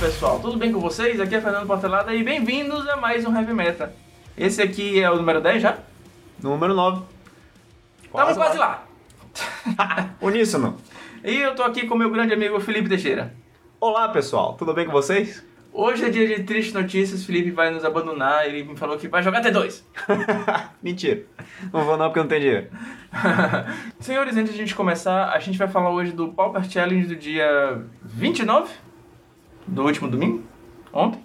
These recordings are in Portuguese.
pessoal, tudo bem com vocês? Aqui é Fernando Portelada e bem-vindos a mais um Heavy Meta. Esse aqui é o número 10 já? Número 9. Estamos quase lá. Uníssono. E eu tô aqui com meu grande amigo Felipe Teixeira. Olá, pessoal. Tudo bem com vocês? Hoje é dia de tristes notícias, Felipe vai nos abandonar, ele me falou que vai jogar T2. Mentira. Não vou não porque não tem dinheiro. Senhores, antes de a gente começar, a gente vai falar hoje do Pauper Challenge do dia 29 do último domingo, ontem.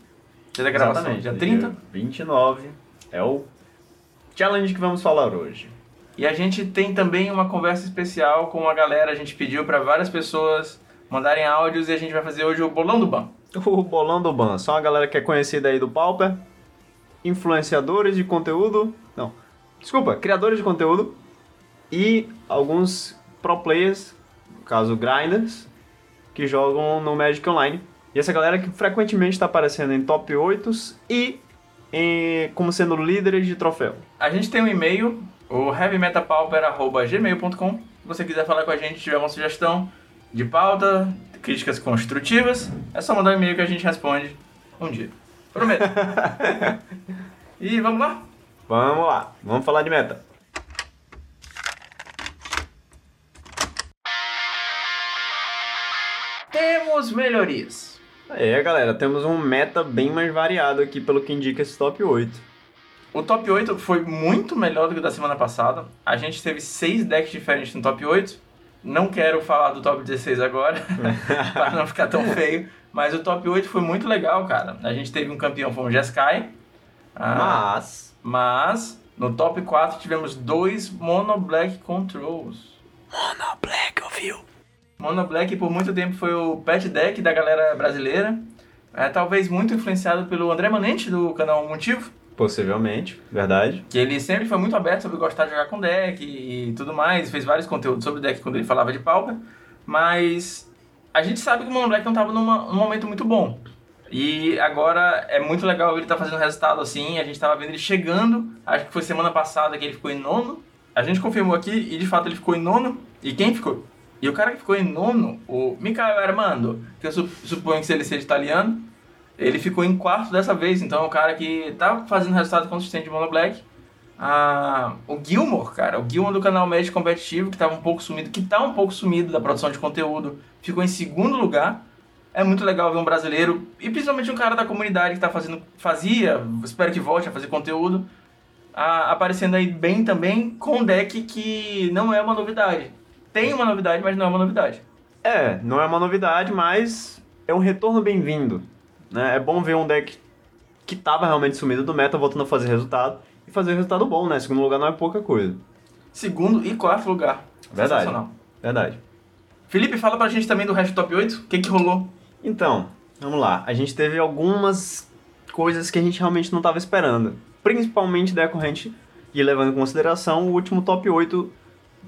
Dia da gravação, dia 30. Dia 29 é o challenge que vamos falar hoje. E a gente tem também uma conversa especial com a galera. A gente pediu para várias pessoas mandarem áudios e a gente vai fazer hoje o Bolão do Ban. O Bolão do Ban. Só uma galera que é conhecida aí do Pauper. Influenciadores de conteúdo. Não. Desculpa, criadores de conteúdo. E alguns pro players, no caso grinders, que jogam no Magic Online. E essa galera que frequentemente está aparecendo em top 8 e em, como sendo líderes de troféu. A gente tem um e-mail, o heavymetapauper.gmail.com. Se você quiser falar com a gente, tiver uma sugestão de pauta, críticas construtivas, é só mandar um e-mail que a gente responde um dia. Prometo. e vamos lá? Vamos lá, vamos falar de meta. Temos melhorias. É, galera, temos um meta bem mais variado aqui pelo que indica esse top 8. O top 8 foi muito melhor do que o da semana passada. A gente teve seis decks diferentes no top 8. Não quero falar do top 16 agora, para não ficar tão feio. Mas o top 8 foi muito legal, cara. A gente teve um campeão, foi o Jeskai. Ah, mas... Mas, no top 4 tivemos dois Mono Black Controls. Mono Black, ouviu? Mono Black por muito tempo foi o pet deck da galera brasileira. É, talvez muito influenciado pelo André Manente, do canal Motivo. Possivelmente, verdade. Que ele sempre foi muito aberto sobre gostar de jogar com deck e tudo mais. Fez vários conteúdos sobre deck quando ele falava de Pauper. Mas a gente sabe que o Mono Black não estava num momento muito bom. E agora é muito legal ele estar tá fazendo resultado assim. A gente estava vendo ele chegando. Acho que foi semana passada que ele ficou em nono. A gente confirmou aqui e de fato ele ficou em nono. E quem ficou? E o cara que ficou em nono, o Michael Armando, que eu suponho que ele seja italiano, ele ficou em quarto dessa vez. Então é um cara que tá fazendo resultado consistente de Mono Black. Ah, o Gilmore, cara, o Gilmore do canal Magic Competitivo, que tava um pouco sumido, que tá um pouco sumido da produção de conteúdo, ficou em segundo lugar. É muito legal ver um brasileiro, e principalmente um cara da comunidade que tá fazendo, fazia, espero que volte a fazer conteúdo, aparecendo aí bem também, com um deck que não é uma novidade. Tem uma novidade, mas não é uma novidade. É, não é uma novidade, mas é um retorno bem-vindo. Né? É bom ver um deck que estava realmente sumido do meta voltando a fazer resultado e fazer resultado bom, né? Segundo lugar não é pouca coisa. Segundo e quarto lugar. Verdade. Verdade. Felipe, fala pra gente também do resto do top 8. O que que rolou? Então, vamos lá. A gente teve algumas coisas que a gente realmente não estava esperando. Principalmente decorrente e levando em consideração o último top 8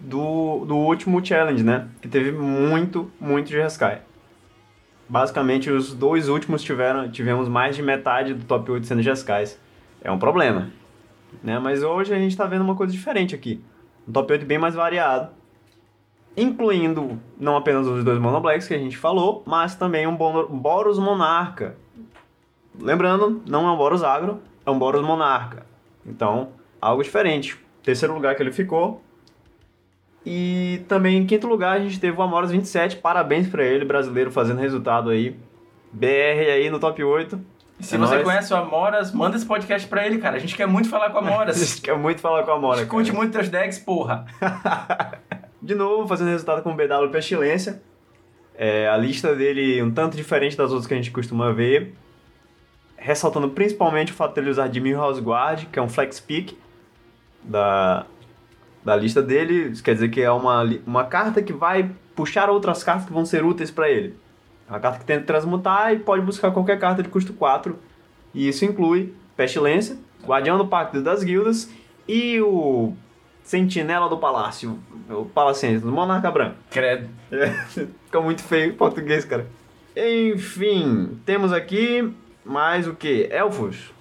do, do último challenge, né? Que teve muito, muito de Reskai. Basicamente, os dois últimos tiveram, tivemos mais de metade do top 8 sendo Jeskais. É um problema. Né? Mas hoje a gente está vendo uma coisa diferente aqui. Um top 8 bem mais variado. Incluindo não apenas os dois Monoblacks que a gente falou, mas também um Boros Monarca. Lembrando, não é um Boros Agro, é um Boros Monarca. Então, algo diferente. Terceiro lugar que ele ficou, e também em quinto lugar a gente teve o Amoras 27, parabéns para ele, brasileiro fazendo resultado aí. BR aí no top 8. E se é você nóis. conhece o Amoras, manda esse podcast pra ele, cara. A gente quer muito falar com o Amoras. a gente quer muito falar com o Amoras. Curte muito teus decks, porra. De novo, fazendo resultado com o BW Pestilência. É, a lista dele um tanto diferente das outras que a gente costuma ver. Ressaltando principalmente o fato dele usar de House Guard, que é um flex pick da, da lista dele, isso quer dizer que é uma, uma carta que vai puxar outras cartas que vão ser úteis para ele. É uma carta que tenta transmutar e pode buscar qualquer carta de custo 4. E isso inclui Pestilência, Guardião do Pacto das Guildas e o Sentinela do Palácio, o Palacente, do Monarca Branco. Credo. É, fica muito feio em português, cara. Enfim, temos aqui mais o que? Elfos.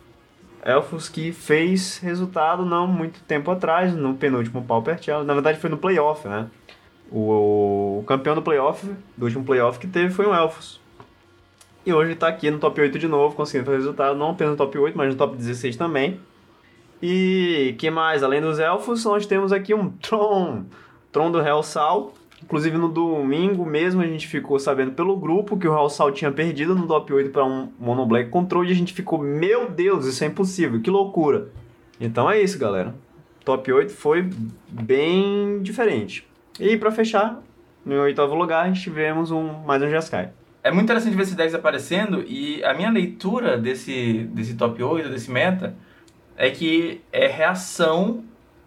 Elfos que fez resultado não muito tempo atrás, no penúltimo Pauper Challenge. Na verdade, foi no playoff, né? O, o campeão do playoff, do último playoff que teve, foi o Elfos. E hoje tá aqui no top 8 de novo, conseguindo fazer resultado, não apenas no top 8, mas no top 16 também. E que mais? Além dos elfos, nós temos aqui um Tron. Tron do Real Sal. Inclusive no domingo mesmo a gente ficou sabendo pelo grupo que o Real Sal tinha perdido no top 8 para um Mono Black Control e a gente ficou, meu Deus, isso é impossível, que loucura. Então é isso, galera. Top 8 foi bem diferente. E para fechar, no oitavo lugar, tivemos um, mais um Jeskai. É muito interessante ver esses decks aparecendo e a minha leitura desse, desse top 8, desse meta, é que é reação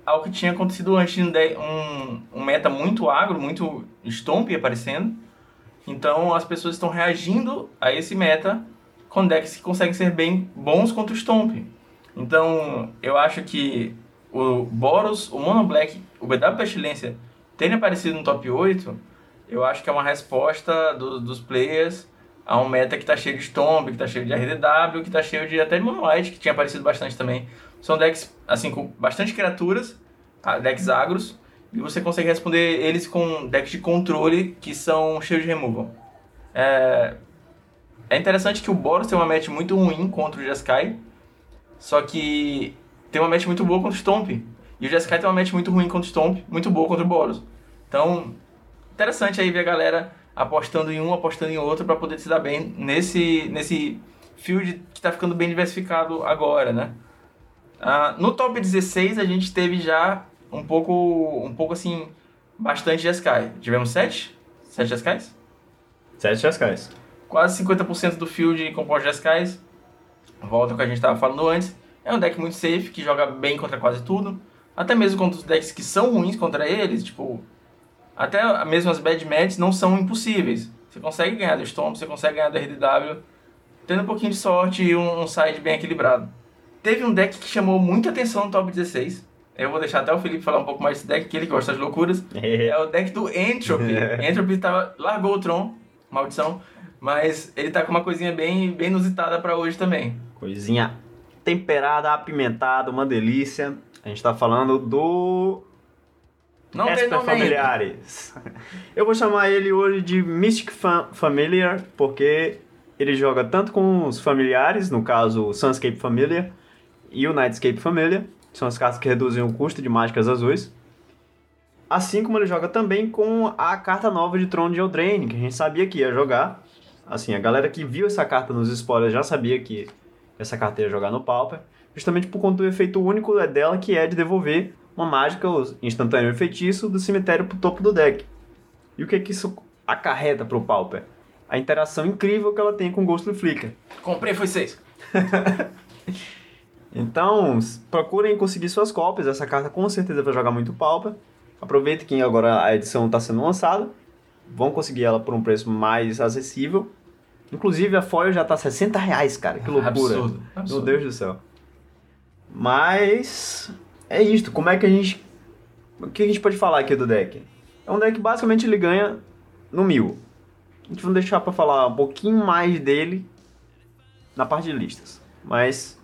ao que tinha acontecido antes, um, um meta muito agro, muito stomp aparecendo. Então as pessoas estão reagindo a esse meta com decks que conseguem ser bem bons contra o Stomp. Então eu acho que o Boros, o Mono Black, o BW Pestilência terem aparecido no top 8, eu acho que é uma resposta do, dos players a um meta que está cheio de Stomp, que está cheio de RDW, que está cheio de até de Mono White, que tinha aparecido bastante também. São decks, assim, com bastante criaturas, tá? decks agros, e você consegue responder eles com decks de controle que são cheios de removal. É, é interessante que o Boros tem uma match muito ruim contra o Jeskai, só que tem uma match muito boa contra o Stomp. E o Jeskai tem uma match muito ruim contra o Stomp, muito boa contra o Boros. Então, interessante aí ver a galera apostando em um, apostando em outro para poder se dar bem nesse, nesse field que está ficando bem diversificado agora, né? Uh, no top 16 a gente teve já um pouco, um pouco assim, bastante Jeskai. Tivemos 7? 7 Jeskais? 7 Jeskais. Quase 50% do field composto de Jeskais. Volta ao que a gente estava falando antes. É um deck muito safe, que joga bem contra quase tudo. Até mesmo contra os decks que são ruins contra eles, tipo... Até mesmo as bad matches não são impossíveis. Você consegue ganhar do Stomp, você consegue ganhar do RDW, tendo um pouquinho de sorte e um side bem equilibrado. Teve um deck que chamou muita atenção no top 16. Eu vou deixar até o Felipe falar um pouco mais desse deck, que ele gosta das loucuras. é o deck do Entropy. Entropy tava, largou o Tron, maldição, mas ele tá com uma coisinha bem, bem inusitada para hoje também. Coisinha temperada, apimentada, uma delícia. A gente tá falando do não Esper tem Familiares. Eu vou chamar ele hoje de Mystic Familiar, porque ele joga tanto com os familiares, no caso o Sunscape Familiar, e o Nightscape Familiar, são as cartas que reduzem o custo de mágicas azuis. Assim como ele joga também com a carta nova de Tron de Eldraine, que a gente sabia que ia jogar. Assim, a galera que viu essa carta nos spoilers já sabia que essa carta ia jogar no Pauper, justamente por conta do efeito único dela, que é de devolver uma mágica instantânea feitiço do cemitério pro topo do deck. E o que, que isso acarreta pro Pauper? A interação incrível que ela tem com o Ghost Flicker. Comprei, foi seis. Então, procurem conseguir suas cópias. Essa carta com certeza vai jogar muito Pauper. Aproveite que agora a edição está sendo lançada. Vão conseguir ela por um preço mais acessível. Inclusive a foil já tá 60 reais, cara. Que loucura. Absurdo, absurdo. Meu Deus do céu. Mas é isto. Como é que a gente. O que a gente pode falar aqui do deck? É um deck que basicamente ele ganha no mil. A gente vai deixar para falar um pouquinho mais dele na parte de listas. Mas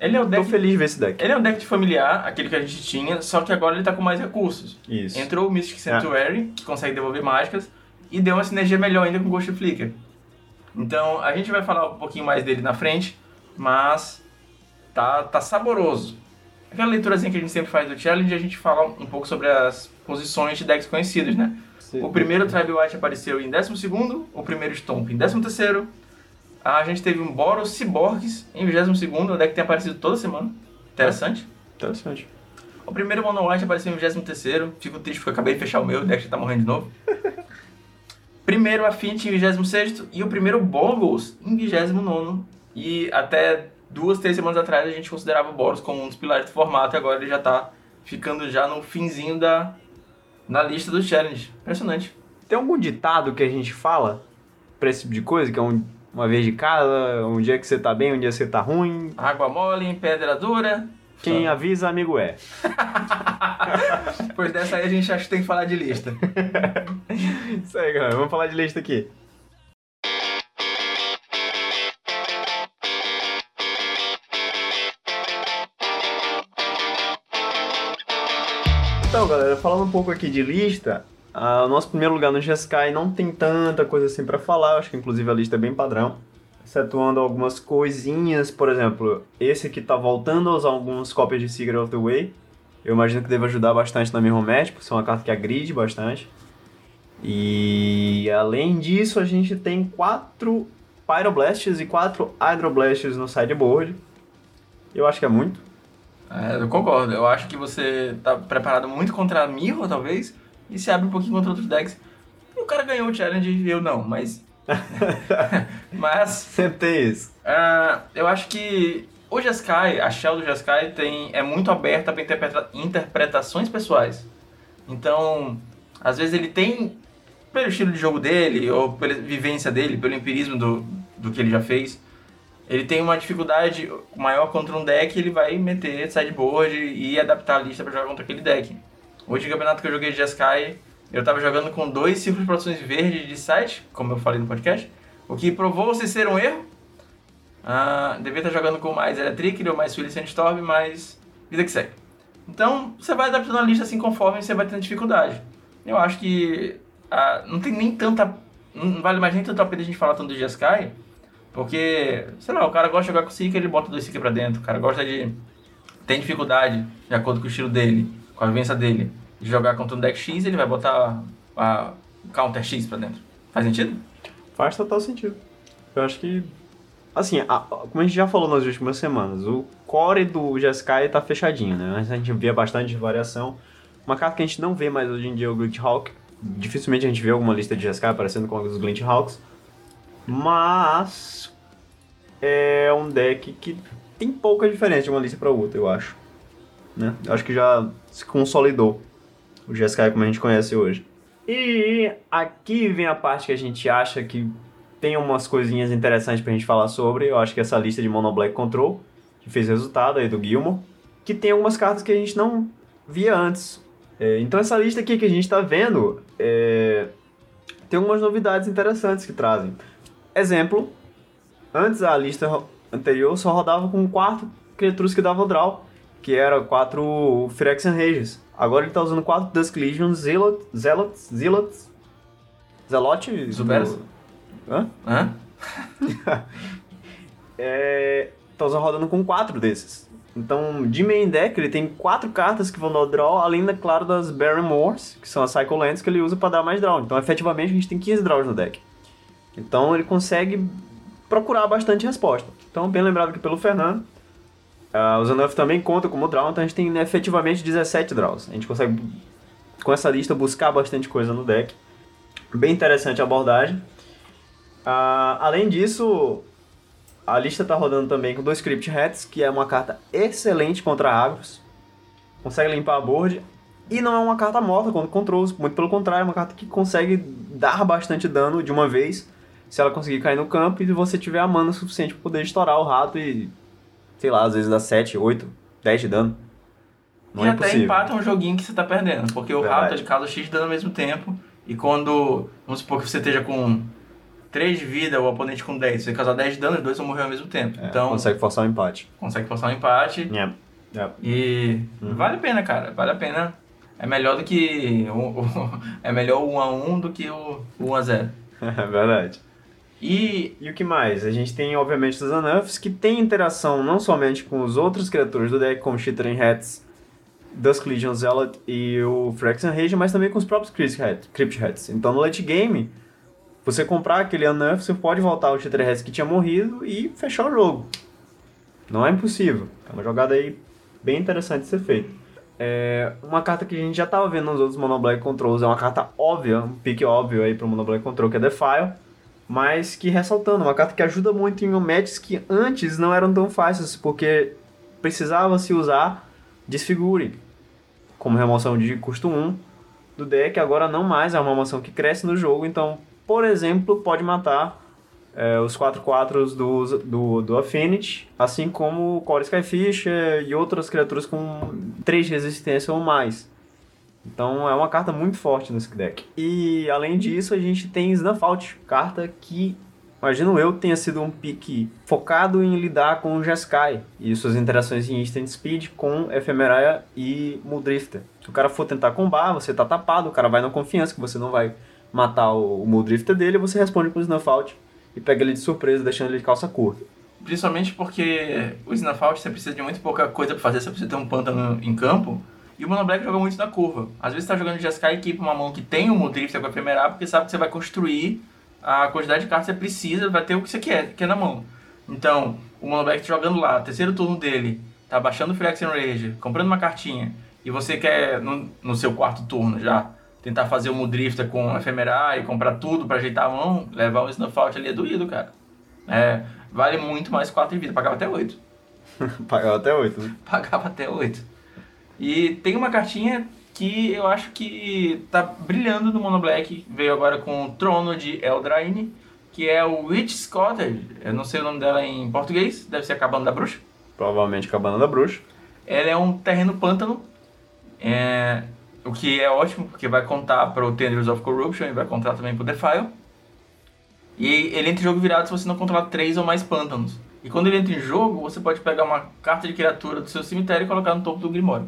ele é o deck, Tô feliz de ver esse deck. Ele é o deck de familiar, aquele que a gente tinha, só que agora ele tá com mais recursos. Isso. Entrou o Mystic Sanctuary, é. que consegue devolver mágicas, e deu uma sinergia melhor ainda com o Ghost Flicker. Então, a gente vai falar um pouquinho mais dele na frente, mas tá, tá saboroso. Aquela leiturazinha que a gente sempre faz do Challenge, a gente fala um pouco sobre as posições de decks conhecidos, né? Sim. O primeiro Tribe White apareceu em 12 o primeiro Stomp em 13 a gente teve um Boros Cyborgs em 22 o deck tem aparecido toda semana. Interessante. É, interessante. O primeiro Mono White apareceu em 23 Fico triste porque eu acabei de fechar o meu, o deck já tá morrendo de novo. primeiro Affinity em 26 e o primeiro Boggles em 29 E até duas, três semanas atrás a gente considerava o Boros como um dos pilares do formato e agora ele já tá ficando já no finzinho da na lista do challenge. Impressionante. Tem algum ditado que a gente fala pra esse tipo de coisa, que é um uma vez de cada, um dia que você tá bem, um dia que você tá ruim. Água mole, pedra dura. Quem avisa, amigo é. pois dessa aí a gente acha que tem que falar de lista. Isso aí, galera. Vamos falar de lista aqui. Então, galera, falando um pouco aqui de lista, Ah, o nosso primeiro lugar no GSky não tem tanta coisa assim pra falar, acho que inclusive a lista é bem padrão. Excetuando algumas coisinhas, por exemplo, esse aqui tá voltando a usar algumas cópias de Secret of the Way. Eu imagino que deve ajudar bastante na minha match, porque é uma carta que agride bastante. E além disso, a gente tem quatro Pyroblasts e quatro Hydroblasts no sideboard. Eu acho que é muito. É, eu concordo. Eu acho que você tá preparado muito contra a Mirror, talvez, e se abre um pouquinho contra outros decks. E o cara ganhou o challenge e eu não, mas. mas. Tem isso. Uh, eu acho que o Jeskai, a shell do Jeskai tem, é muito aberta para interpreta interpretações pessoais. Então, às vezes ele tem, pelo estilo de jogo dele, ou pela vivência dele, pelo empirismo do, do que ele já fez, ele tem uma dificuldade maior contra um deck, ele vai meter sideboard e adaptar a lista para jogar contra aquele deck. Hoje, no campeonato que eu joguei de Jeskai, eu estava jogando com dois círculos de produções verdes de site, como eu falei no podcast, o que provou-se ser um erro. Ah, devia estar jogando com mais Electric, ou mais Swilly Sandstorm, mas vida que segue. Então, você vai adaptando a lista assim conforme você vai tendo dificuldade. Eu acho que ah, não tem nem tanta... Não vale mais nem tanto a pena a gente falar tanto do Jeskai, porque, sei lá, o cara gosta de jogar com Seeker, ele bota dois Seeker pra dentro. O cara gosta de... Tem dificuldade, de acordo com o estilo dele, com a vivência dele, de jogar contra um deck X, ele vai botar a Counter X pra dentro. Faz sentido? Faz total sentido. Eu acho que... Assim, a, como a gente já falou nas últimas semanas, o core do Jeskai tá fechadinho, né? A gente via bastante variação. Uma carta que a gente não vê mais hoje em dia é o Glitch Hawk. Dificilmente a gente vê alguma lista de Jeskai aparecendo com os Glitch Hawks. Mas é um deck que tem pouca diferença de uma lista para outra, eu acho. Né? Acho que já se consolidou o GSK como a gente conhece hoje. E aqui vem a parte que a gente acha que tem umas coisinhas interessantes pra gente falar sobre. Eu acho que essa lista de Mono Black Control, que fez resultado aí do Gilmore, que tem algumas cartas que a gente não via antes. É, então essa lista aqui que a gente tá vendo é, tem algumas novidades interessantes que trazem. Exemplo, antes a lista anterior só rodava com quatro criaturas que davam draw, que era quatro Phyrexian Rages. Agora ele tá usando quatro Dusk Legion, Zealot, Zealot, Zealot, Zealot... Zuberas? Hã? Hã? é, tá usando rodando com quatro desses. Então, de main deck, ele tem quatro cartas que vão dar draw, além, é claro, das Barrymores, que são as Cycle Lands que ele usa para dar mais draw. Então, efetivamente, a gente tem 15 draws no deck. Então ele consegue procurar bastante resposta. Então, bem lembrado aqui pelo Fernando. Uh, o Zanuff também conta como draw, então a gente tem né, efetivamente 17 draws. A gente consegue, com essa lista, buscar bastante coisa no deck. Bem interessante a abordagem. Uh, além disso, a lista está rodando também com dois Crypt Hats, que é uma carta excelente contra agros. Consegue limpar a board. E não é uma carta morta contra controls, muito pelo contrário, é uma carta que consegue dar bastante dano de uma vez se ela conseguir cair no campo e você tiver a mana suficiente para poder estourar o rato e, sei lá, às vezes dá 7, 8, 10 de dano. Não e é até possível. empata um joguinho que você tá perdendo, porque o Verdade. rato é de causa X de dano ao mesmo tempo, e quando, vamos supor que você esteja com 3 de vida, o oponente com 10, você causar 10 de dano, os dois vão morrer ao mesmo tempo. É, então, consegue forçar um empate. Consegue forçar um empate. Yeah. Yeah. E uhum. vale a pena, cara, vale a pena. É melhor do que. O, o, é melhor o 1x1 do que o 1x0. É verdade. E, e o que mais? A gente tem, obviamente, os Anuffs, que tem interação não somente com os outros criaturas do deck, como Chittering Hats, Dusk Legion Zealot e o Phyrexian Rage, mas também com os próprios Crypt Hats. Então, no late game, você comprar aquele Anuff, você pode voltar o Chittering Hats que tinha morrido e fechar o jogo. Não é impossível. É uma jogada aí bem interessante de ser feita. É uma carta que a gente já estava vendo nos outros Mono Black Controls, é uma carta óbvia, um pique óbvio aí para o Mono Black Control, que é Defile mas que ressaltando, uma carta que ajuda muito em matches que antes não eram tão fáceis, porque precisava se usar Desfigure como remoção de custo 1 do deck, agora não mais, é uma remoção que cresce no jogo, então, por exemplo, pode matar é, os 4-4 do, do, do Affinity, assim como Core Skyfish e outras criaturas com 3 de resistência ou mais. Então é uma carta muito forte nesse deck. E além disso, a gente tem Snuff Out, carta que imagino eu, tenha sido um pique focado em lidar com o Jeskai e suas interações em Instant Speed com Ephemeria e Muldrifter. Se o cara for tentar combar, você tá tapado, o cara vai na confiança que você não vai matar o, o Muldrifter dele, você responde com o Snuff Out e pega ele de surpresa, deixando ele de calça curta. Principalmente porque o Snuff Out você precisa de muito pouca coisa pra fazer, você precisa ter um pântano em campo. E o Mono Black joga muito na curva. Às vezes você tá jogando de Jeskai e equipa uma mão que tem o Muldrifter com a Ephemeria, porque sabe que você vai construir a quantidade de cartas que você precisa, vai ter o que você quer, que é na mão. Então, o Mono Black jogando lá, terceiro turno dele, tá baixando o Flex and Rage, comprando uma cartinha, e você quer, no, no seu quarto turno já, tentar fazer o Mudrifter com Ephemerar e comprar tudo pra ajeitar a mão, levar um Snuff Out ali é doído, cara. É, vale muito mais 4 de vida, pagava até 8. Pagava até 8, né? Pagava até 8. E tem uma cartinha que eu acho que tá brilhando no Mono Black. Veio agora com o Trono de Eldraine, que é o Witch's Cottage. Eu não sei o nome dela em português, deve ser a Cabana da Bruxa. Provavelmente Cabana da Bruxa. Ela é um terreno pântano, é, o que é ótimo, porque vai contar para o Tendrils of Corruption e vai contar também para o Defile. E ele entra em jogo virado se você não controlar três ou mais pântanos. E quando ele entra em jogo, você pode pegar uma carta de criatura do seu cemitério e colocar no topo do Grimório.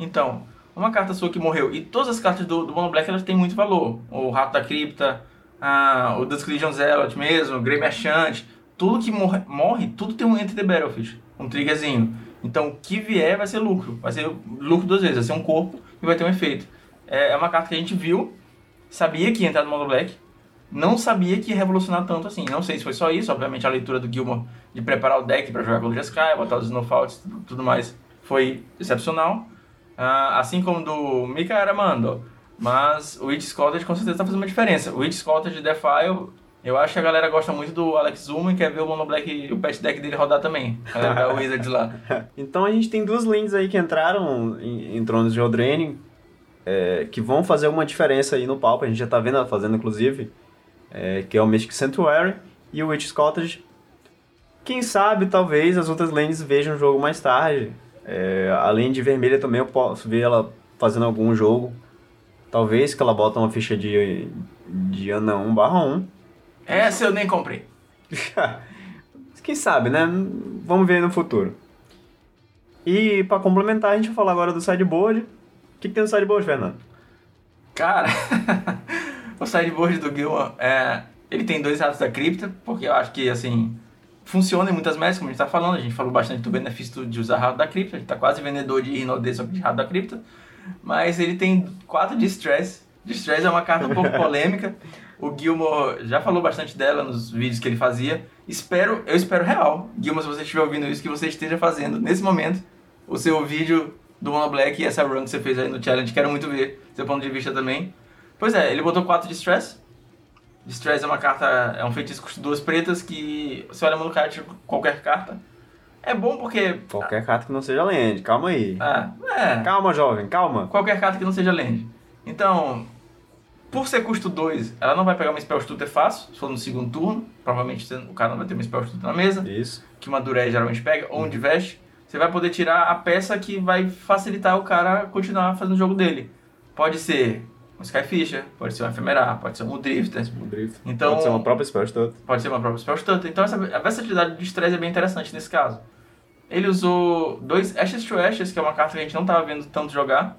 Então, uma carta sua que morreu, e todas as cartas do, do Mono Black elas têm muito valor. O Rato da Cripta, ah, o Dusk Legion Zealot mesmo, o Grey Merchant, tudo que morre, morre, tudo tem um Enter the Battlefield, um triggerzinho. Então, o que vier vai ser lucro. Vai ser lucro duas vezes, vai ser um corpo e vai ter um efeito. É, é uma carta que a gente viu, sabia que ia entrar no Mono Black, não sabia que ia revolucionar tanto assim. Não sei se foi só isso, obviamente a leitura do Gilmore de preparar o deck para jogar com o Jeskai, botar os Snowfalls e tudo mais foi excepcional. Ah, assim como do Mika Aramando. Mas o Witch Cottage com certeza está fazendo uma diferença. O Witch Cottage de Defile, eu acho que a galera gosta muito do Alex Zuma e quer ver o Mono Black, o patch deck dele rodar também. A galera da Wizards lá. Então a gente tem duas lanes aí que entraram em, em Tronos de Eldraine, é, que vão fazer alguma diferença aí no palco. A gente já tá vendo ela fazendo, inclusive, é, que é o Mystic Sanctuary e o Witch Cottage. Quem sabe, talvez, as outras lanes vejam o jogo mais tarde. É, além de vermelha também eu posso ver ela fazendo algum jogo. Talvez que ela bota uma ficha de, de Ana 1 barra 1. Essa eu nem comprei. Quem sabe, né? Vamos ver no futuro. E para complementar, a gente vai falar agora do sideboard. O que, que tem no sideboard, Fernando? Cara, o sideboard do Gilmore, é, ele tem dois ratos da cripta, porque eu acho que, assim, funciona em muitas métricas, como a gente está falando. A gente falou bastante do benefício de usar rato da cripta. A gente está quase vendedor de Rinode, só que de da cripta. Mas ele tem quatro de stress. Distress é uma carta um pouco polêmica. O Gilmore já falou bastante dela nos vídeos que ele fazia. Espero, eu espero real, Gilmore, se você estiver ouvindo isso, que você esteja fazendo nesse momento o seu vídeo do Mono Black e essa run que você fez aí no challenge. Quero muito ver seu ponto de vista também. Pois é, ele botou 4 de stress. Distress é uma carta, é um feitiço custo duas pretas que você olha no card qualquer carta. É bom porque. Qualquer carta que não seja land, calma aí. Ah, é. Calma, jovem, calma. Qualquer carta que não seja land. Então, por ser custo 2, ela não vai pegar uma Spell Stutter fácil, se for no segundo turno. Provavelmente o cara não vai ter uma Spell Stutter na mesa. Isso. Que uma Durez geralmente pega, ou um Divest. Você vai poder tirar a peça que vai facilitar o cara continuar fazendo o jogo dele. Pode ser um Skyfisher, pode ser um Ephemerar, pode ser um Drifter. Um drift. Então, Pode ser uma própria spell stutter. Pode ser uma própria Spell Stutter. Então essa, a versatilidade de estresse é bem interessante nesse caso. Ele usou dois Ashes to Ashes, que é uma carta que a gente não estava vendo tanto jogar.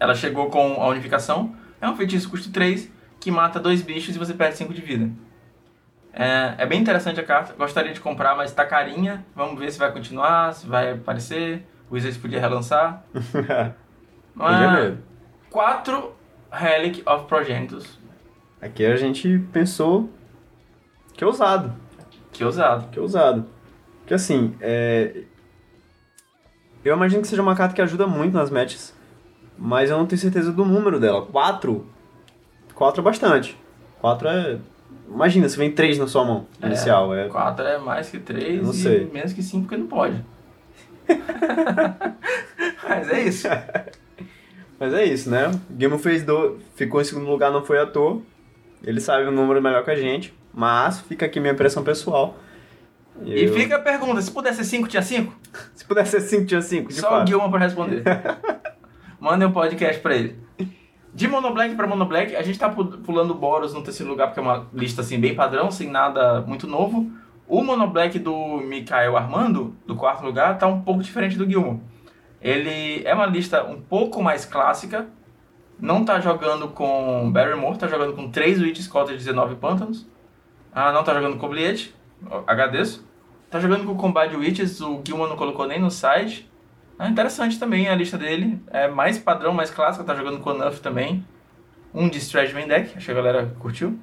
Ela chegou com a unificação. É um feitiço custo 3 que mata dois bichos e você perde 5 de vida. É, é bem interessante a carta. Gostaria de comprar, mas tá carinha. Vamos ver se vai continuar, se vai aparecer. O Wizards podia relançar. Mesmo. 4 Relic of Progenitus. Aqui a gente pensou que é ousado. Que ousado. Que é ousado. Porque assim, é... eu imagino que seja uma carta que ajuda muito nas matches, mas eu não tenho certeza do número dela. 4? 4 é bastante. 4 é. Imagina, se vem 3 na sua mão inicial. É... 4 é mais que 3 Eu não e sei. menos que 5 porque não pode. Mas é isso. Mas é isso, né? O Gilmo fez do... ficou em segundo lugar, não foi à toa. Ele sabe o número melhor que a gente, mas fica aqui minha impressão pessoal. E Eu- fica a pergunta, se pudesse ser 5, tinha 5? Se pudesse ser 5, tinha 5, de Só o fato. Gilman pra responder. Mandem um podcast pra ele. De Monoblack para Monoblack, a gente tá pu- pulando Boros no terceiro lugar, porque é uma lista assim bem padrão, sem nada muito novo. O Monoblack do Mikael Armando, do quarto lugar, tá um pouco diferente do Gilmore. Ele é uma lista um pouco mais clássica, não tá jogando com Barrymore, tá jogando com 3 Witches contra 19 Pântanos. Ah, não tá jogando com Obliette, agradeço. Tá jogando com Combat Witches, o Gilmore não colocou nem no site. Ah, interessante também a lista dele. É mais padrão, mais clássica, tá jogando com Nuff também. Um de Stretch Main Deck, acho que a galera curtiu.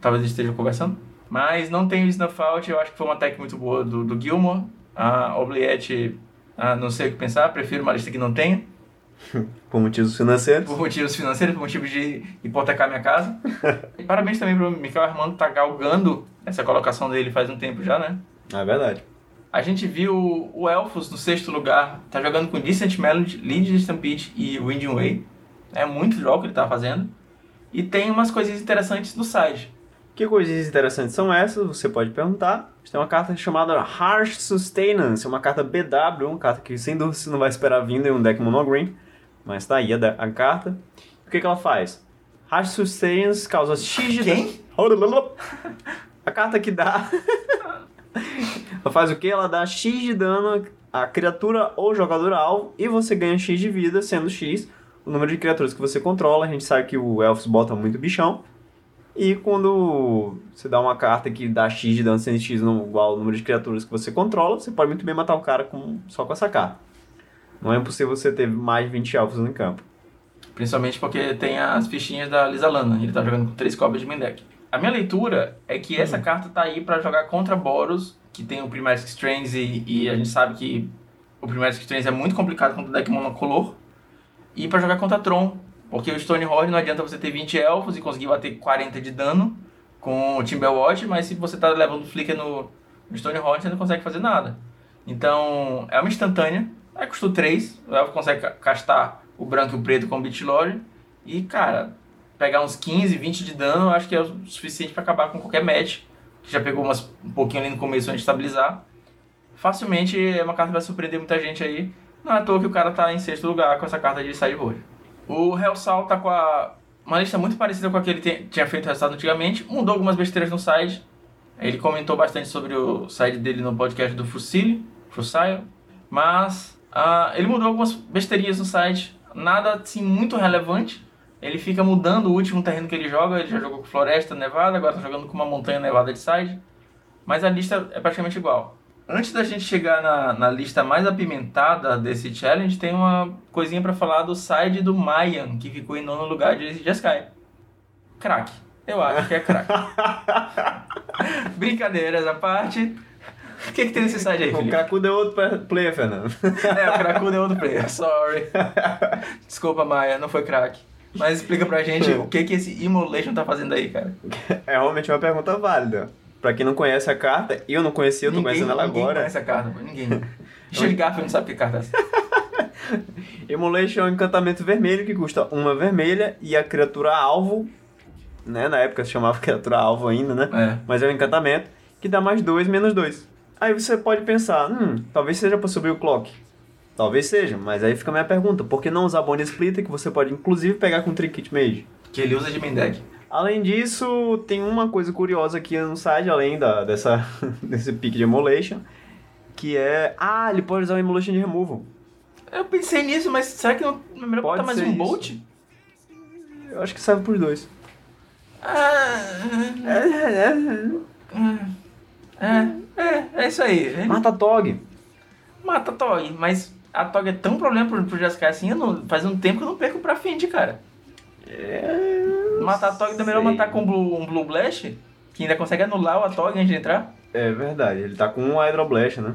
Talvez eles estejam conversando. Mas não tem o Snuff Out, eu acho que foi uma tech muito boa do, do Gilmore. A Obliette, ah, não sei o que pensar, prefiro uma lista que não tenha. Por motivos financeiros. Por motivos financeiros, por motivos de hipotecar minha casa. e parabéns também pro Michael Armando tá galgando essa colocação dele faz um tempo já, né? É verdade. A gente viu o Elfos no sexto lugar, tá jogando com Decent Melody, Lead Stampede e Winding Way. É muito jogo que ele tá fazendo. E tem umas coisinhas interessantes no site. Que coisas interessantes são essas? Você pode perguntar. Tem uma carta chamada Harsh Sustenance, uma carta BW, uma carta que sem dúvida você não vai esperar vindo em um deck monogreen, mas tá aí a, a carta. O que, que ela faz? Harsh Sustenance causa X de Quem? dano. A carta que dá. ela faz o que? Ela dá X de dano a criatura ou jogador alvo e você ganha X de vida, sendo X o número de criaturas que você controla. A gente sabe que o Elfos bota muito bichão. E quando você dá uma carta que dá X de dano sendo X no- igual ao número de criaturas que você controla, você pode muito bem matar o cara com, só com essa carta. Não é impossível você ter mais de 20 elfos no campo. Principalmente porque tem as fichinhas da Lisa Lana. Ele tá jogando com três cópias de main deck. A minha leitura é que essa carta tá aí pra jogar contra Boros, que tem o Primatic Strange e, e a gente sabe que o Primatic Strange é muito complicado contra o deck monocolor. E pra jogar contra Tron, porque o Stonehorn não adianta você ter 20 elfos e conseguir bater 40 de dano com o Timberwatch, mas se você tá levando flicker no, no Stonehorn, você não consegue fazer nada. Então, é uma instantânea, aí custa 3, o elfo consegue ca- castar o branco e o preto com o Bitlore, e cara, pegar uns 15, 20 de dano, acho que é o suficiente pra acabar com qualquer match, que já pegou umas, um pouquinho ali no começo antes de estabilizar. Facilmente é uma carta que vai surpreender muita gente aí. Não é à toa que o cara tá em sexto lugar com essa carta de sideboard. O Hellsal tá com a, uma lista muito parecida com a que ele te- tinha feito resultado antigamente. Mudou algumas besteiras no side. Ele comentou bastante sobre o side dele no podcast do Fusilli, Fusail. Mas ah, ele mudou algumas besteirinhas no site. Nada assim muito relevante. Ele fica mudando o último terreno que ele joga. Ele já jogou com Floresta Nevada, agora tá jogando com uma montanha nevada de side. Mas a lista é praticamente igual. Antes da gente chegar na, na lista mais apimentada desse challenge, tem uma coisinha pra falar do side do Mayan, que ficou em nono lugar de Jeskai. Crack. Eu acho que é crack. Brincadeiras à parte. O que, que tem nesse side aí, O Felipe? Cracudo é outro player, Fernando. É, o Cracudo é outro player. Sorry. Desculpa, Maia, não foi crack. Mas explica pra gente o que, que esse Immolation tá fazendo aí, cara. É realmente uma pergunta válida. Pra quem não conhece a carta, eu não conhecia, eu tô conhecendo ela ninguém agora. conhece a carta, pô, ninguém. Richard Garfield não sabe que carta é essa. Emulation é um encantamento vermelho que custa uma vermelha e a criatura alvo, né? Na época se chamava criatura alvo ainda, né? É. Mas é um encantamento que dá mais dois, menos dois. Aí você pode pensar, hum, talvez seja pra subir o clock. Talvez seja, mas aí fica a minha pergunta, por que não usar Bone Splitter que você pode inclusive pegar com Trinket Mage? Que ele usa de main deck. Além disso, tem uma coisa curiosa aqui no site, além da, dessa, desse pick de Emulation, que é, ah, ele pode usar o Emulation de Removal. Eu pensei nisso, mas será que não é melhor Pode botar mais um isso. Bolt? Eu acho que serve pros dois. Ah, é, é, é isso aí. Mata Tog. mata a Tog, mas a Tog é tão problema pro, pro Jeskai assim, eu não, faz um tempo que eu não perco pra Fendi, cara. Matar a Tog é melhor matar com um Blue, um Blue Blast, que ainda consegue anular o Atog antes de entrar. É verdade, ele tá com um Hydroblast, né?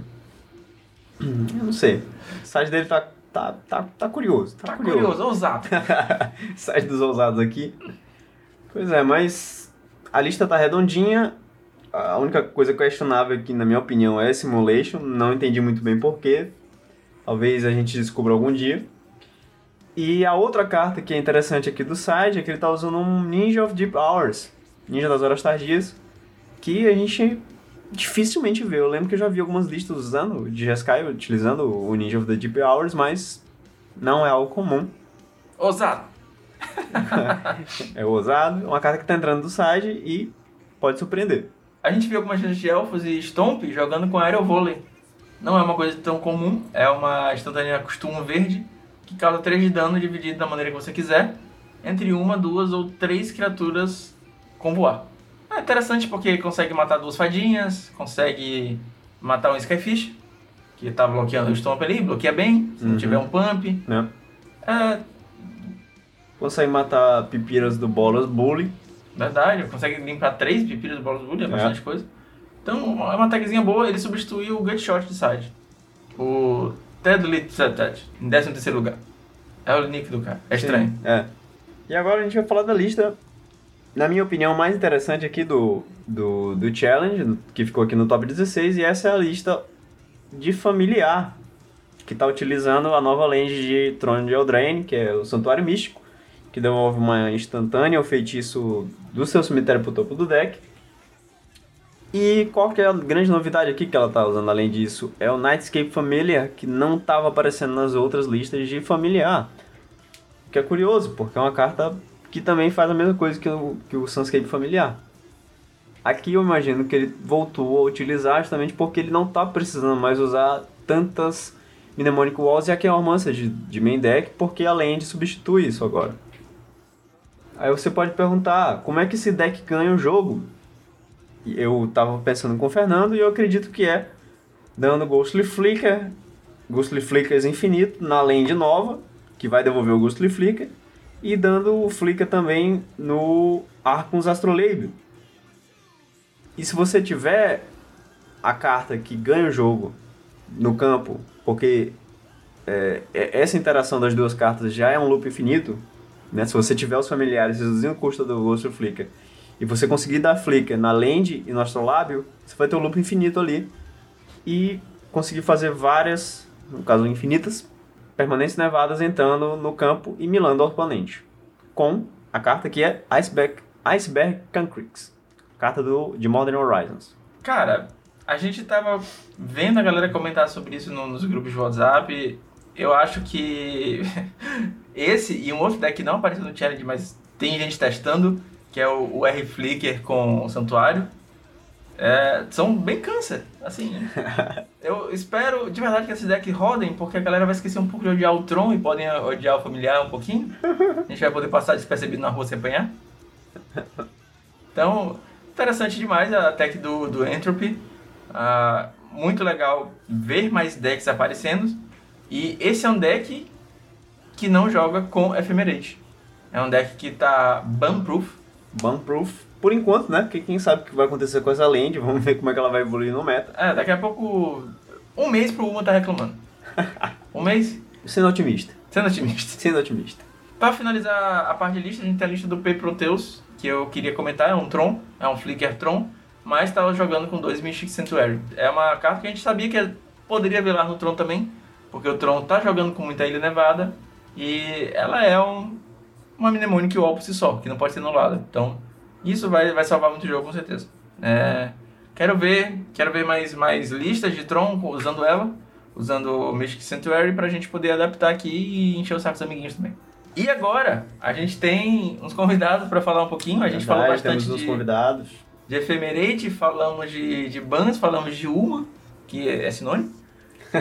Eu não sei. O site dele tá, tá, tá, tá curioso. Tá, Tá curioso, ousado. site dos ousados aqui. Pois é, mas a lista tá redondinha. A única coisa questionável aqui, na minha opinião, é Simulation. Não entendi muito bem porquê. Talvez a gente descubra algum dia. E a outra carta que é interessante aqui do site é que ele tá usando um Ninja of Deep Hours. Ninja das Horas Tardias. Que a gente dificilmente vê. Eu lembro que eu já vi algumas listas usando, de Jeskai utilizando o Ninja of the Deep Hours, mas não é algo comum. Ousado. é ousado, uma carta que tá entrando do side e pode surpreender. A gente viu algumas vezes de Elfos e Stomp jogando com Aerial Volley. Não é uma coisa tão comum, é uma instantânea costume verde que causa 3 de dano dividido da maneira que você quiser, entre uma, duas ou três criaturas com voar. É interessante porque consegue matar duas fadinhas, consegue matar um Skyfish, que tá bloqueando o Stomp ali, bloqueia bem, se não Uhum. tiver um pump. Né? É Consegue matar pipiras do Bolas Bully. verdade, consegue limpar três pipiras do Bolos Bully, é É. bastante coisa. Então é uma tagzinha boa, ele substituiu o Gut Shot de side. O Deadly Tet em 13 terceiro lugar. É o nick do cara, é estranho. Sim, É. E agora a gente vai falar da lista, na minha opinião, mais interessante aqui do, do, do Challenge, que ficou aqui no top 16, e essa é a lista de familiar, que está utilizando a nova lente de Trono de Eldraine, que é o Santuário Místico, que devolve uma instantânea ao feitiço do seu cemitério pro topo do deck. E qual que é a grande novidade aqui que ela tá usando além disso? É o Nightscape Familiar, que não estava aparecendo nas outras listas de familiar. Que é curioso, porque é uma carta que também faz a mesma coisa que o, que o Sunscape familiar. Aqui eu imagino que ele voltou a utilizar justamente porque ele não está precisando mais usar tantas Mnemonic Walls e Arqueomancer de, de main deck, porque a land substitui isso agora. Aí você pode perguntar, como é que esse deck ganha o jogo? Eu tava pensando com o Fernando e eu acredito que é dando Ghostly Flicker, Ghostly Flickers infinito na land nova, que vai devolver o Ghostly Flicker, e dando o Flicker também no Arcons Astrolabe. E se você tiver a carta que ganha o jogo no campo, porque é, é- essa interação das duas cartas já é um loop infinito, né? Se você tiver os familiares reduzindo o custo do Ghostly Flicker, e você conseguir dar Flicker na land e no Astrolábio, você vai ter um loop infinito ali, e conseguir fazer várias, no caso infinitas, permanentes nevadas entrando no campo e milando o oponente. Com a carta que é Iceberg, Iceberg Concretes, carta do, de Modern Horizons. Cara, a gente tava vendo a galera comentar sobre isso no- nos grupos de WhatsApp. Eu acho que esse e um outro deck não apareceu no challenge, mas tem gente testando, que é o, o R Flicker com o Santuário. É, são bem câncer, assim. eu espero de verdade que esses decks rodem, porque a galera vai esquecer um pouco de odiar o Tron e podem odiar o familiar um pouquinho. A gente vai poder passar despercebido na rua sem apanhar. Então, interessante demais a tech do, do Entropy. Ah, muito legal ver mais decks aparecendo. E esse é um deck que não joga com Ephemerate. É um deck que tá ban-proof. Banproof, por enquanto, né? Porque quem sabe o que vai acontecer com essa land, vamos ver como é que ela vai evoluir no meta. É, daqui a pouco. Um mês pro Uma tá reclamando. Um mês? Sendo otimista, Sendo otimista. sendo otimista. Pra finalizar a parte de lista, a gente tem a lista do P Proteus, que eu queria comentar, é um Tron, é um Flicker Tron, mas tava jogando com dois Mystic Sanctuary. É uma carta que a gente sabia que poderia velar no Tron também, porque o Tron tá jogando com muita Ilha Nevada, e ela é um, uma Mnemonic Wall por si só, que não pode ser anulada. Então, isso vai, vai salvar muito o jogo, com certeza. É, quero ver, quero ver mais, mais listas de Tron usando ela, usando o Mystic Sanctuary, pra gente poder adaptar aqui e encher o saco dos amiguinhos também. E agora, a gente tem uns convidados para falar um pouquinho. A gente falou Verdade, bastante Temos uns de, convidados. de Ephemerate, falamos de, de Bans, falamos de Uma, que é sinônimo.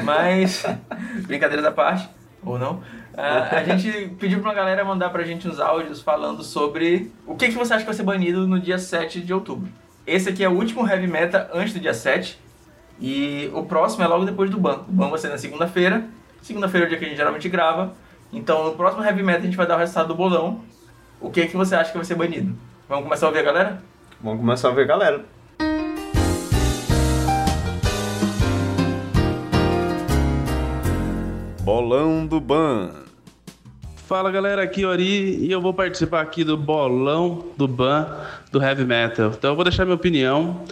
Mas, brincadeiras à parte, ou não. a gente pediu pra uma galera mandar pra gente uns áudios falando sobre o que, que você acha que vai ser banido no dia 7 de outubro. Esse aqui é o último Heavy Meta antes do dia 7. E o próximo é logo depois do ban. O ban vai ser na segunda-feira. Segunda-feira é o dia que a gente geralmente grava. Então no próximo Heavy Meta a gente vai dar o resultado do bolão. O que, que você acha que vai ser banido? Vamos começar a ouvir a galera? Vamos começar a ver, galera. Bolão do Ban. Fala galera, aqui é o Ori e eu vou participar aqui do bolão do ban do Heavy Metal. Então eu vou deixar minha opinião,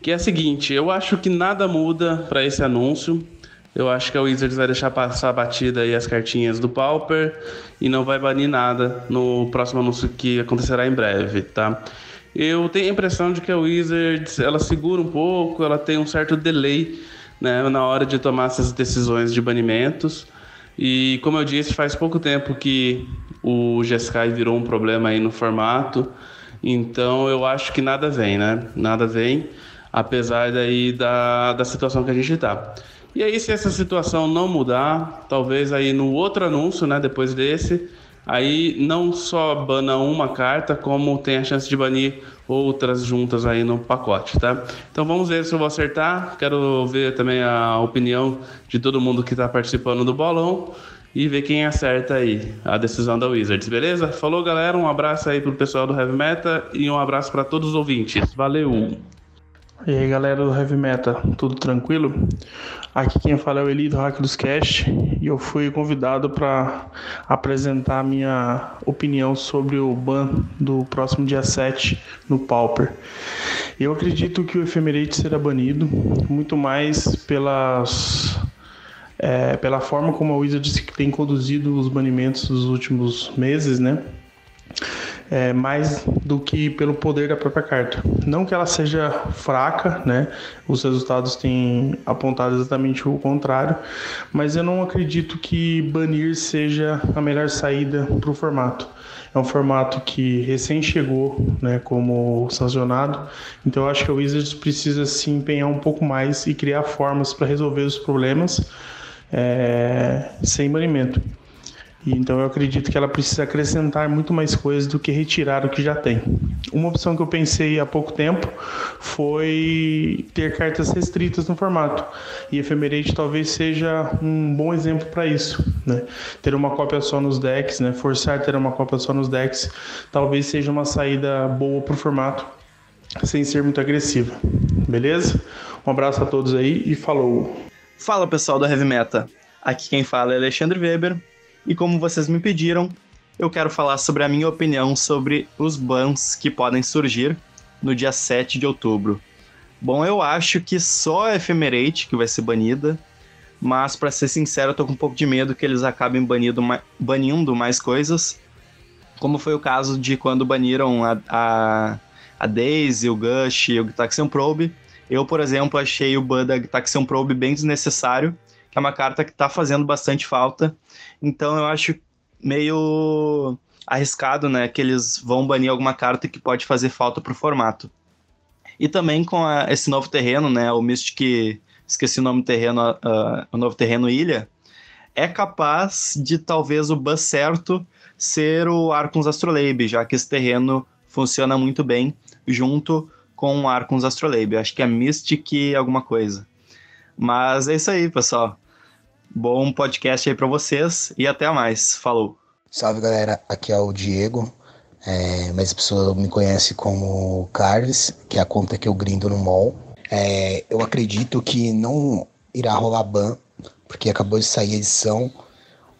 que é a seguinte, eu acho que nada muda para esse anúncio. Eu acho que a Wizards vai deixar passar a batida aí as cartinhas do Pauper e não vai banir nada no próximo anúncio que acontecerá em breve, tá? Eu tenho a impressão de que a Wizards, ela segura um pouco, ela tem um certo delay né, na hora de tomar essas decisões de banimentos. E como eu disse, faz pouco tempo que o Jeskai virou um problema aí no formato. Então eu acho que nada vem, né? Nada vem, apesar daí da, da situação que a gente está. E aí, se essa situação não mudar, talvez aí no outro anúncio, né, depois desse, aí não só bana uma carta, como tem a chance de banir outras juntas aí no pacote, tá? Então vamos ver se eu vou acertar. Quero ver também a opinião de todo mundo que está participando do bolão e ver quem acerta aí a decisão da Wizards, beleza? Falou, galera. Um abraço aí pro pessoal do Heavy Meta e um abraço para todos os ouvintes. Valeu! E aí galera do Heavy Meta, tudo tranquilo? Aqui quem fala é o Eli do Hack dos Cast e eu fui convidado para apresentar a minha opinião sobre o ban do próximo dia 7 no Pauper. Eu acredito que o Ephemerate será banido, muito mais pelas é, pela forma como a Wizards tem conduzido os banimentos dos últimos meses, né? É, mais do que pelo poder da própria carta. Não que ela seja fraca, né? Os resultados têm apontado exatamente o contrário, mas eu não acredito que banir seja a melhor saída para o formato. É um formato que recém chegou, né, como sancionado. Então eu acho que a Wizards precisa se empenhar um pouco mais e criar formas para resolver os problemas é, sem banimento. Então eu acredito que ela precisa acrescentar muito mais coisas do que retirar o que já tem. Uma opção que eu pensei há pouco tempo foi ter cartas restritas no formato. E Ephemerate talvez seja um bom exemplo para isso. Né? Ter uma cópia só nos decks, né? forçar ter uma cópia só nos decks, talvez seja uma saída boa para o formato, sem ser muito agressiva. Beleza? Um abraço a todos aí e falou! Fala pessoal do Heavy Meta, aqui quem fala é Alexandre Weber e como vocês me pediram, eu quero falar sobre a minha opinião sobre os bans que podem surgir no dia 7 de outubro. Bom, eu acho que só a Ephemerate que vai ser banida, mas para ser sincero, eu tô com um pouco de medo que eles acabem banido, banindo mais coisas, como foi o caso de quando baniram a, a, a Daisy, o Gush e o Gitaxian Probe, eu, por exemplo, achei o ban da Taxion Probe bem desnecessário, é uma carta que está fazendo bastante falta. Então eu acho meio arriscado, né, que eles vão banir alguma carta que pode fazer falta para o formato. E também com a, esse novo terreno, né, o Mystic, esqueci o nome do terreno, uh, o novo terreno Ilha, é capaz de talvez o ban certo ser o Arcons Astrolabe, já que esse terreno funciona muito bem junto com o Arcons Astrolabe. Acho que é Mystic alguma coisa. Mas é isso aí, pessoal. Bom podcast aí para vocês e até mais. Falou. Salve, galera. Aqui é o Diego. É, mas a pessoa me conhece como Carles, que é a conta que eu grindo no mall. É, eu acredito que não irá rolar ban, porque acabou de sair a edição,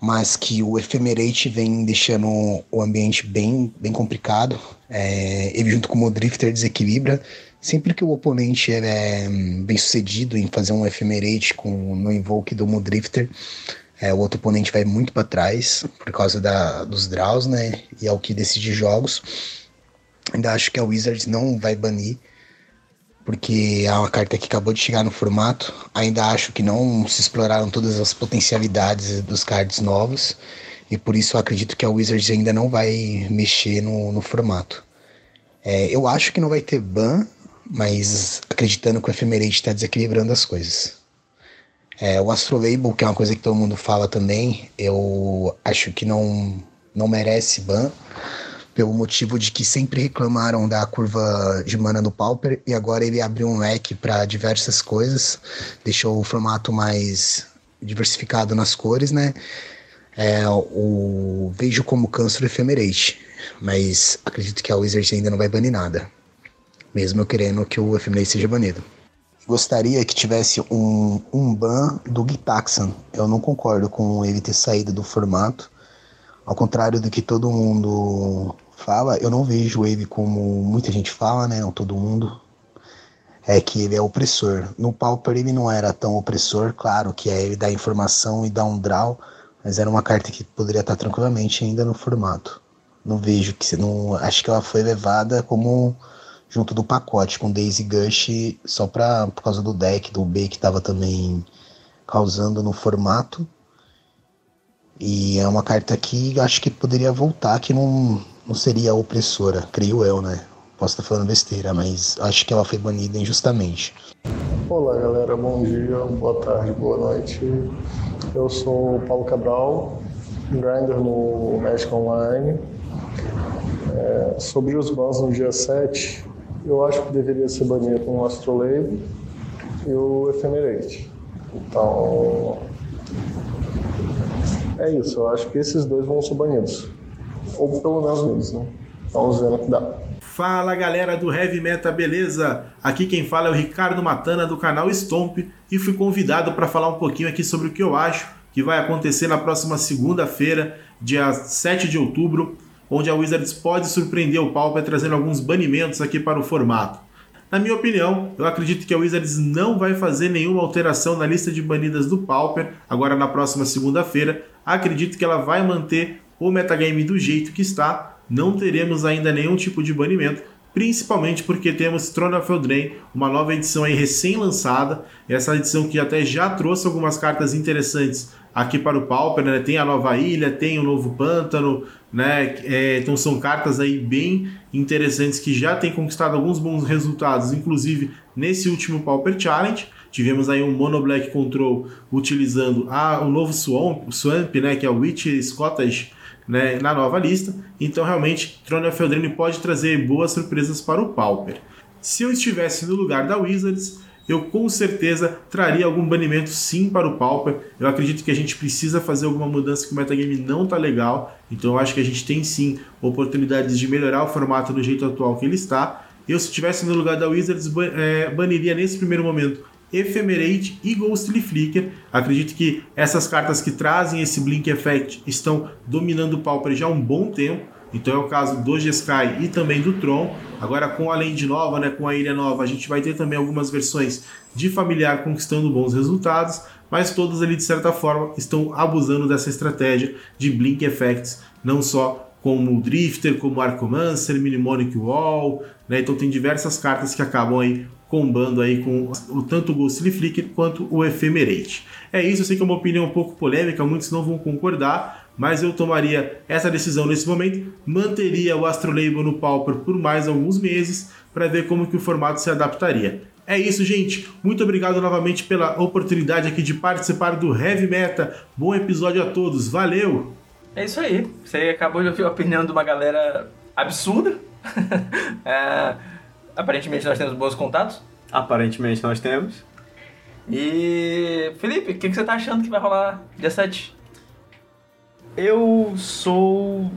mas que o Ephemerate vem deixando o ambiente bem, bem complicado. É, ele junto com o Drifter desequilibra. Sempre que o oponente é bem sucedido em fazer um Ephemerate com, no invoke do Mudrifter, é, o outro oponente vai muito para trás por causa da, dos draws, né? E é o que decide jogos. Ainda acho que a Wizards não vai banir, porque é uma carta que acabou de chegar no formato. Ainda acho que não se exploraram todas as potencialidades dos cards novos. E por isso acredito que a Wizards ainda não vai mexer no, no formato. É, eu acho que não vai ter ban, mas acreditando que o Ephemerate está desequilibrando as coisas. É, o Astrolabel, que é uma coisa que todo mundo fala também, eu acho que não, não merece ban, pelo motivo de que sempre reclamaram da curva de mana no Pauper e agora ele abriu um leque para diversas coisas, deixou o formato mais diversificado nas cores, né? É, o vejo como câncer Ephemerate, mas acredito que a Wizards ainda não vai banir nada, mesmo eu querendo que o Ephemerate seja banido. Gostaria que tivesse um, um ban do Gitaxan. Eu não concordo com ele ter saído do formato. Ao contrário do que todo mundo fala, eu não vejo ele como muita gente fala, né? Todo mundo. É que ele é opressor. No Pauper ele não era tão opressor, claro que é ele dar informação e dar um draw, mas era uma carta que poderia estar tranquilamente ainda no formato. Não vejo que não acho que ela foi levada como junto do pacote com Daisy Gush só para por causa do deck do B que estava também causando no formato. E é uma carta que acho que poderia voltar, que não, não seria opressora, creio eu, né? Posso estar falando besteira, mas acho que ela foi banida injustamente. Olá galera, bom dia, boa tarde, boa noite. Eu sou o Paulo Cabral, grinder no Magic Online. É, sobre os bans no dia 7, eu acho que deveria ser banido o Astrolabe e o Ephemerate. Então, é isso, eu acho que esses dois vão ser banidos. Ou pelo menos eles, né? Vamos ver no que dá. Fala galera do Heavy Meta, beleza? Aqui quem fala é o Ricardo Matana do canal Stomp e fui convidado para falar um pouquinho aqui sobre o que eu acho que vai acontecer na próxima segunda-feira, dia 7 de outubro, onde a Wizards pode surpreender o Pauper trazendo alguns banimentos aqui para o formato. Na minha opinião, eu acredito que a Wizards não vai fazer nenhuma alteração na lista de banidas do Pauper agora na próxima segunda-feira. Acredito que ela vai manter o metagame do jeito que está, não teremos ainda nenhum tipo de banimento, principalmente porque temos Throne of Eldraine, uma nova edição aí recém-lançada, essa edição que até já trouxe algumas cartas interessantes aqui para o Pauper, né? Tem a nova ilha, tem o novo pântano, né? É, então são cartas aí bem interessantes que já têm conquistado alguns bons resultados, inclusive nesse último Pauper Challenge. Tivemos aí um Mono Black Control utilizando a, o novo Swamp, Swamp né? Que é o Witch Scottish né, na nova lista. Então, realmente, Throne of Eldraine pode trazer boas surpresas para o Pauper. Se eu estivesse no lugar da Wizards, eu com certeza traria algum banimento sim para o Pauper. Eu acredito que a gente precisa fazer alguma mudança que o metagame não tá legal. Então eu acho que a gente tem sim oportunidades de melhorar o formato do jeito atual que ele está. Eu, se estivesse no lugar da Wizards, é, baniria nesse primeiro momento Ephemerate e Ghostly Flicker. Acredito que essas cartas que trazem esse Blink Effect estão dominando o Pauper já há um bom tempo. Então é o caso do G-Sky e também do Tron. Agora com a Land Nova, né, com a Ilha Nova, a gente vai ter também algumas versões de familiar conquistando bons resultados, mas todas ali de certa forma estão abusando dessa estratégia de Blink Effects, não só como o Drifter, como o Arcomancer, Mnemonic Wall, né? Então tem diversas cartas que acabam aí combando aí com o, tanto o Ghostly Flicker quanto o Ephemerate. É isso, eu sei que é uma opinião um pouco polêmica, muitos não vão concordar, mas eu tomaria essa decisão nesse momento, manteria o Astrolabe no Pauper por mais alguns meses para ver como que o formato se adaptaria. É isso, gente. Muito obrigado novamente pela oportunidade aqui de participar do Heavy Meta. Bom episódio a todos. Valeu! É isso aí. Você acabou de ouvir a opinião de uma galera absurda. é Aparentemente nós temos bons contatos. Aparentemente nós temos. E. Felipe, o que, que, você tá achando que vai rolar dia 7? Eu sou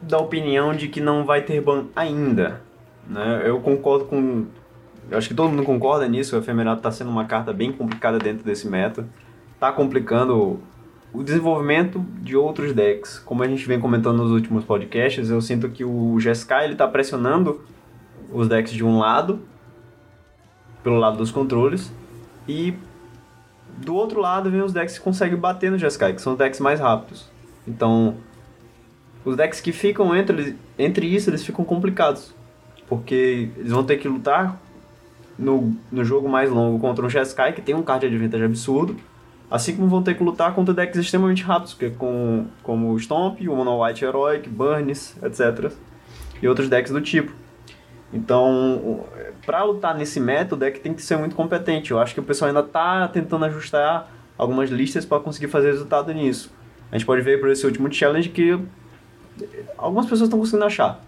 da opinião de que não vai ter ban ainda. Né? Eu concordo com. Eu acho que todo mundo concorda nisso. O Efemerato tá sendo uma carta bem complicada dentro desse meta. Tá complicando o desenvolvimento de outros decks. Como a gente vem comentando nos últimos podcasts, eu sinto que o Jeskai ele tá pressionando os decks de um lado, pelo lado dos controles, e do outro lado vem os decks que conseguem bater no Jeskai, que são decks mais rápidos. Então, os decks que ficam entre, entre isso, eles ficam complicados, porque eles vão ter que lutar no, no jogo mais longo contra um Jeskai, que tem um card de advantage absurdo, assim como vão ter que lutar contra decks extremamente rápidos, que é com, como o Stomp, o Mono White Heroic, Burns, etc. E outros decks do tipo. Então, para lutar nesse método é que tem que ser muito competente. Eu acho que o pessoal ainda está tentando ajustar algumas listas para conseguir fazer resultado nisso. A gente pode ver por esse último challenge que algumas pessoas estão conseguindo achar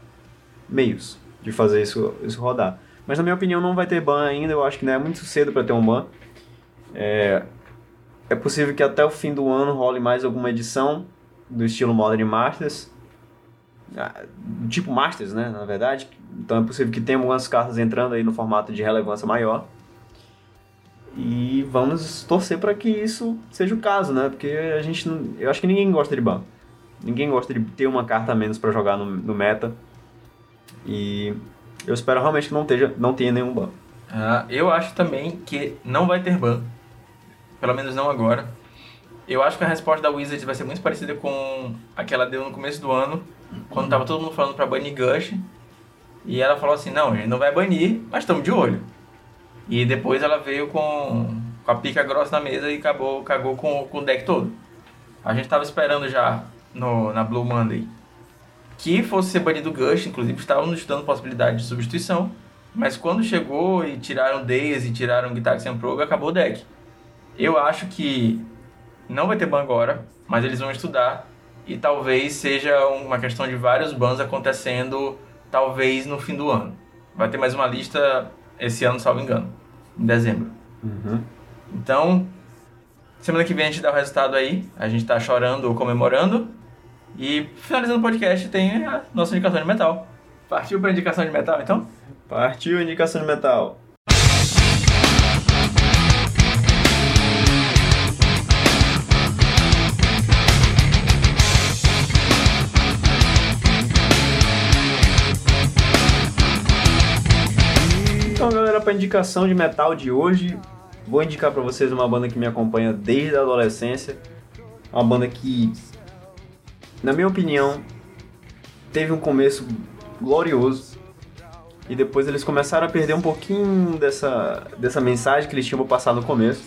meios de fazer isso, isso rodar. Mas na minha opinião não vai ter ban ainda, eu acho que não é muito cedo para ter um ban. É, é possível que até o fim do ano role mais alguma edição do estilo Modern Masters. Ah, tipo Masters, né, na verdade, então é possível que tenha algumas cartas entrando aí no formato de relevância maior. E vamos torcer para que isso seja o caso, né? Porque a gente não, eu acho que ninguém gosta de ban. Ninguém gosta de ter uma carta a menos para jogar no, no, meta. E eu espero realmente que não, tenha, não tenha nenhum ban. Ah, eu acho também que não vai ter ban. Pelo menos não agora. Eu acho que a resposta da Wizards vai ser muito parecida com a que ela deu no começo do ano, quando tava todo mundo falando para banir Gush e ela falou assim, não, gente não vai banir, mas estamos de olho. E depois ela veio com, com a pica grossa na mesa e acabou, cagou com, com o deck todo. A gente tava esperando já no, na Blue Monday que fosse ser banido o Gush, inclusive estávamos estudando possibilidade de substituição, mas quando chegou e tiraram Days e tiraram Guitar Sem Probe, acabou o deck. Eu acho que não vai ter ban agora, mas eles vão estudar e talvez seja uma questão de vários bans acontecendo talvez no fim do ano. Vai ter mais uma lista esse ano, salvo engano, em dezembro. Uhum. Então, semana que vem a gente dá o resultado aí. A gente tá chorando ou comemorando. E finalizando o podcast tem a nossa indicação de metal. Partiu pra indicação de metal então? Partiu indicação de metal. Para indicação de metal de hoje, vou indicar para vocês uma banda que me acompanha desde a adolescência. Uma banda que, na minha opinião, teve um começo glorioso e depois eles começaram a perder um pouquinho dessa, dessa mensagem que eles tinham passar no começo.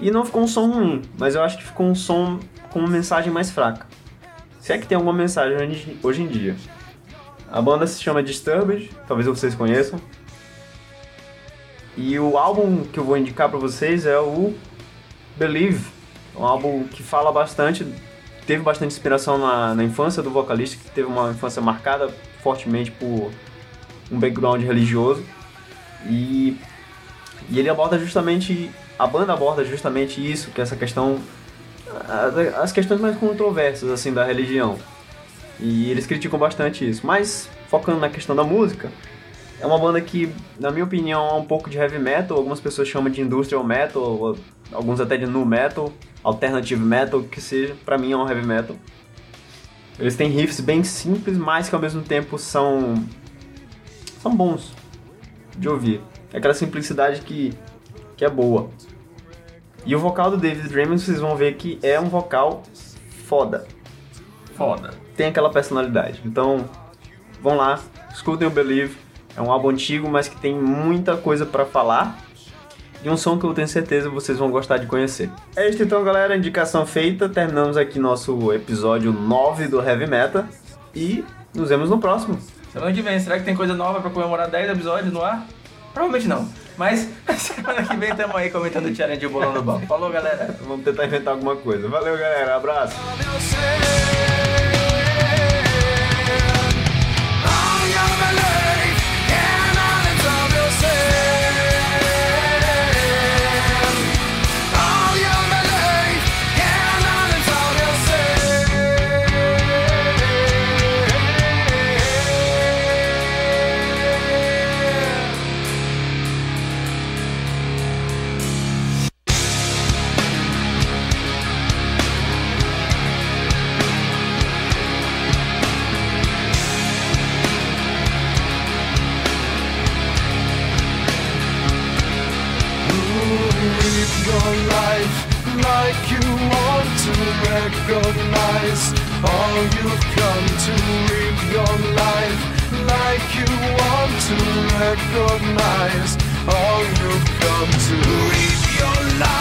E não ficou um som ruim, mas eu acho que ficou um som com uma mensagem mais fraca. Se é que tem alguma mensagem hoje em dia. A banda se chama Disturbed, talvez vocês conheçam. E o álbum que eu vou indicar pra vocês é o Believe, um álbum que fala bastante, teve bastante inspiração na, na infância do vocalista, que teve uma infância marcada fortemente por um background religioso. E, e ele aborda justamente, a banda aborda justamente isso, que é essa questão, as questões mais controversas assim da religião. E eles criticam bastante isso. Mas focando na questão da música, é uma banda que, na minha opinião, é um pouco de heavy metal. Algumas pessoas chamam de industrial metal, alguns até de nu metal, alternative metal, que seja. Pra mim é um heavy metal. Eles têm riffs bem simples, mas que ao mesmo tempo são são bons de ouvir. É aquela simplicidade que, que é boa. E o vocal do David Draymond, vocês vão ver que é um vocal foda. Foda. Tem aquela personalidade. Então, vão lá, escutem o Believe. É um álbum antigo, mas que tem muita coisa pra falar. E um som que eu tenho certeza vocês vão gostar de conhecer. É isso então, galera. Indicação feita. Terminamos aqui nosso episódio 9 do Heavy Meta. E nos vemos no próximo. Semana que vem, será que tem coisa nova pra comemorar 10 episódios no ar? Provavelmente não. Mas semana que vem tamo aí comentando o challenge e bolão do banco. Falou, galera. Vamos tentar inventar alguma coisa. Valeu, galera. Abraço. Recognize all you've come to live your life like you want to recognize. All you've come to live your life